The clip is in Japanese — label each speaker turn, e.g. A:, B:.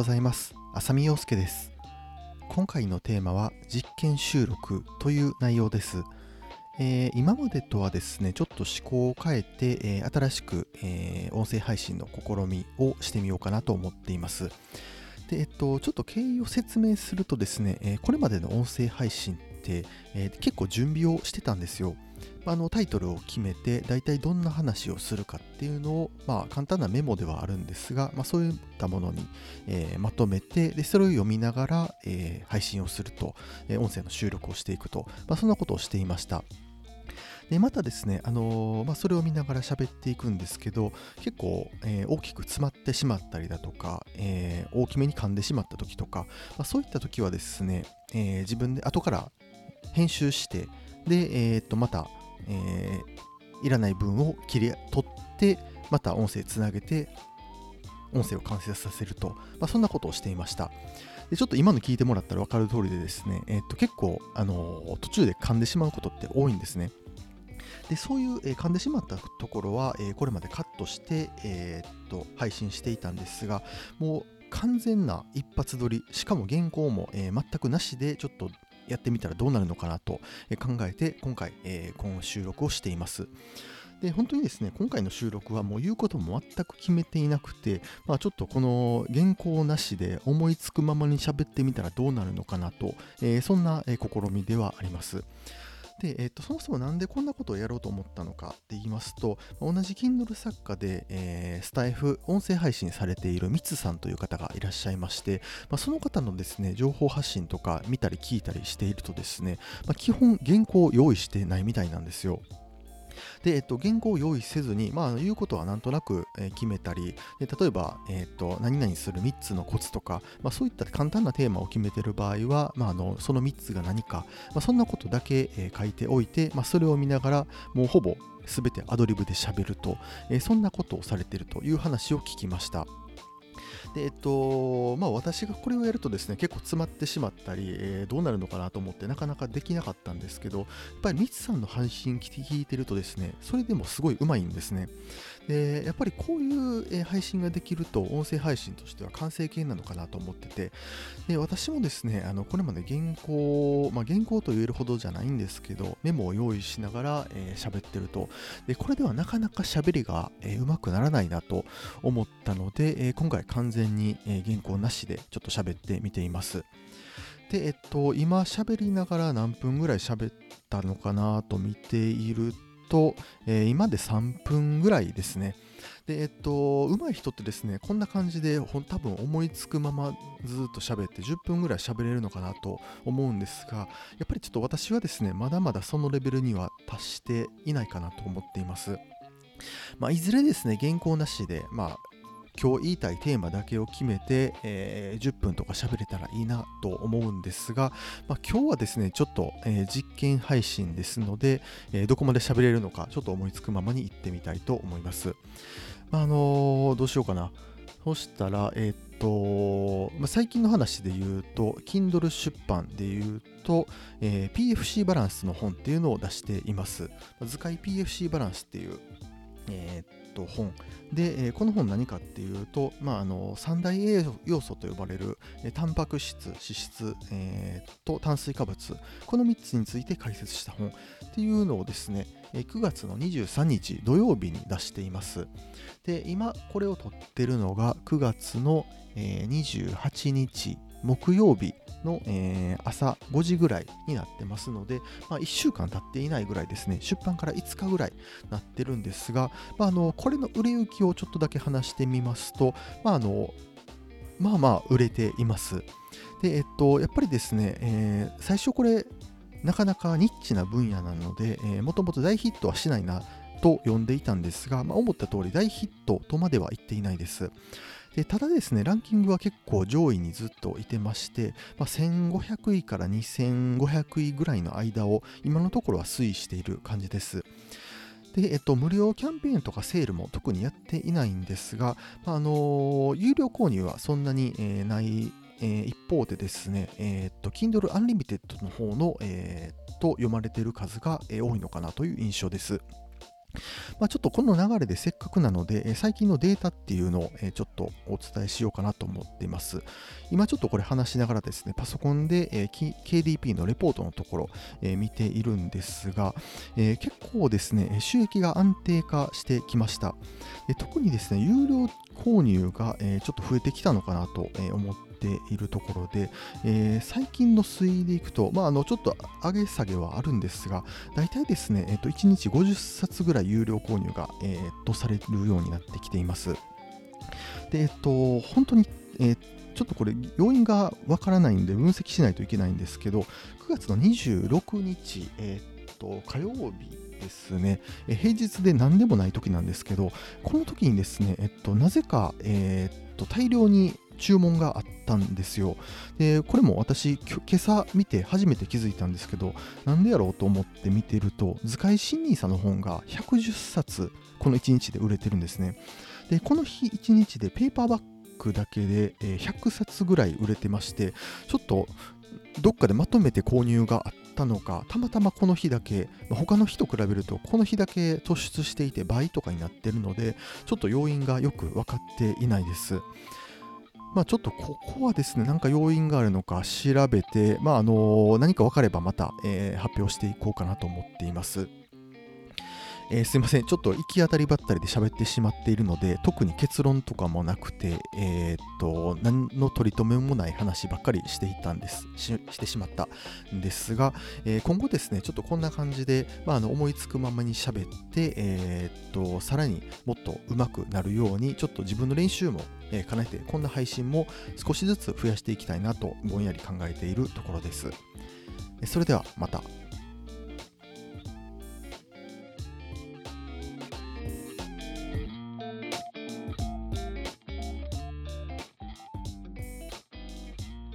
A: ございます。浅見陽介です。今回のテーマは実験収録という内容です、えー今までとはですねちょっと思考を変えて、えー新しく、えー音声配信の試みをしてみようかなと思っています。でえっとちょっと経緯を説明するとですね、えこれまでの音声配信って、えー結構準備をしてたんですよ。あのタイトルを決めて大体どんな話をするかっていうのを、まあ、簡単なメモではあるんですが、まあ、そういったものに、えーまとめてでそれを読みながら、えー配信をすると、え音声の収録をしていくと、まあ、そんなことをしていました。でまたですね、あのーまあ、それを見ながら喋っていくんですけど結構、えー大きく詰まってしまったりだとか、えー大きめに噛んでしまった時とか、まあ、そういった時はですね、え自分で後から編集してで、えーっとまた、えーいらない分を切り取ってまた音声つなげて音声を完成させると、まあ、そんなことをしていました。でちょっと今の聞いてもらったら分かる通りでですね、えーっと結構、あのー途中で噛んでしまうことって多いんですね。でそういう、えー噛んでしまったところは、えーこれまでカットして、えーっと配信していたんですがもう完全な一発撮りしかも原稿も、えー全くなしでちょっとやってみたらどうなるのかなとえ考えて今回、えーこの収録をしています。で本当にですね今回の収録はもう言うことも全く決めていなくて、まあ、ちょっとこの原稿なしで思いつくままに喋ってみたらどうなるのかなと、えーそんな、え試みではあります。で、えーとそもそもなんでこんなことをやろうと思ったのかって言いますと、同じ Kindle 作家で、えースタイフ、音声配信されているミツさんという方がいらっしゃいまして、まあ、その方のですね、情報発信とか見たり聞いたりしているとですね、まあ、基本原稿を用意してないみたいなんですよ。で、えっと、原稿を用意せずに、まあ、言うことはなんとなく、え決めたり、で例えば、えっと、何々する3つのコツとか、まあ、そういった簡単なテーマを決めてる場合は、まあ、あのその3つが何か、まあ、そんなことだけ、え書いておいて、まあ、それを見ながら、もうほぼ全てアドリブで喋ると、えーそんなことをされているという話を聞きました。でえっとまあ、私がこれをやるとですね結構詰まってしまったり、えーどうなるのかなと思ってなかなかできなかったんですけどやっぱりミツさんの配信聞いてるとですねそれでもすごい上手いんですね。でやっぱりこういう配信ができると音声配信としては完成形なのかなと思っててで私もですねあのこれまで原稿、まあ、原稿と言えるほどじゃないんですけどメモを用意しながら喋、えーってると。でこれではなかなか喋りが、えーうまくならないなと思ったので、えー今回完全に、え原稿なしでちょっと喋ってみています。でえっと今喋りながら何分ぐらい喋ったのかなと見ているとと、えー今で3分ぐらいですね。でえっと上手い人ってですねこんな感じでほん多分思いつくままずっと喋って10分ぐらい喋れるのかなと思うんですがやっぱりちょっと私はですねまだまだそのレベルには達していないかなと思っています。まあ、いずれですね原稿なしで、まあ、今日言いたいテーマだけを決めて、えー10分とか喋れたらいいなと思うんですが、まあ、今日はですねちょっと、えー実験配信ですので、えーどこまで喋れるのかちょっと思いつくままに行ってみたいと思います、まああのーどうしようかな。そしたら、えっとまあ、最近の話で言うと Kindle 出版で言うと、えー PFC バランスの本っていうのを出しています。図解 PFC バランスっていうえーっと本。で、えーこの本何かっていうと、まあ、あの三大栄養要素と呼ばれる、えータンパク質脂質、えーと炭水化物。この3つについて解説した本。っていうのをですねえー9月の23日土曜日に出しています。で今これを撮ってるのが9月の、えー28日木曜日の、えー朝5時ぐらいになってますので、まあ、1週間経っていないぐらいですね出版から5日ぐらいなってるんですが、まあ、あのこれの売れ行きをちょっとだけ話してみますと、まあ、あのまあまあ売れています。で、えっと、やっぱりですね、えー最初これ、なかなかニッチな分野なので、えーもともと大ヒットはしないなと呼んでいたんですが、まあ、思った通り大ヒットとまでは言っていないです。でただですね、ランキングは結構上位にずっといてまして、まあ、1500位から2500位ぐらいの間を今のところは推移している感じです。で、えっと、無料キャンペーンとかセールも特にやっていないんですが、まああの有料購入はそんなに、えーない、えー一方でですね、えーっと、Kindle Unlimited の方の、えーと読まれている数が、えー多いのかなという印象です。まあ、ちょっとこの流れでせっかくなので、最近のデータっていうのをちょっとお伝えしようかなと思っています。今ちょっとこれ話しながらですね、パソコンで KDP のレポートのところ見ているんですが、結構ですね、収益が安定化してきました。特にですね、有料購入がちょっと増えてきたのかなと思ってているところで、えー、最近の推移でいくと、まあ、あのちょっと上げ下げはあるんですが、大体ですね、えー、と1日50冊ぐらい有料購入が、えー、とされるようになってきています。で、えっ、と、本当に、えーちょっとこれ要因がわからないんで分析しないといけないんですけど、9月の26日、えー、と火曜日ですね、平日で何でもない時なんですけど、この時にですね、えっと、なぜか、えー、っと大量に注文があったんですよ。で、これも私、今朝見て初めて気づいたんですけど、なんでやろうと思って見てると、図解新ニーサの本が110冊、この1日で売れてるんですね。で、この日1日でペーパーバッグだけで100冊ぐらい売れてまして、ちょっとどっかでまとめて購入があったのか、たまたまこの日だけ、他の日と比べると、この日だけ突出していて倍とかになってるので、ちょっと要因がよく分かっていないです。まあ、ちょっとここはですね、なんか要因があるのか調べて、まあ、あの何か分かればまた、えー、発表していこうかなと思っています。えー、すいません、ちょっと行き当たりばったりで喋ってしまっているので、特に結論とかもなくて、えー、っと、何の取り留めもない話ばっかりしていたんですし、してしまったんですが、えー、今後ですね、ちょっとこんな感じで、まあ、あの思いつくままに喋って、えっと、さらにもっと上手くなるように、ちょっと自分の練習も、え兼ねて、こんな配信も少しずつ増やしていきたいなと、ぼんやり考えているところです。それではまた。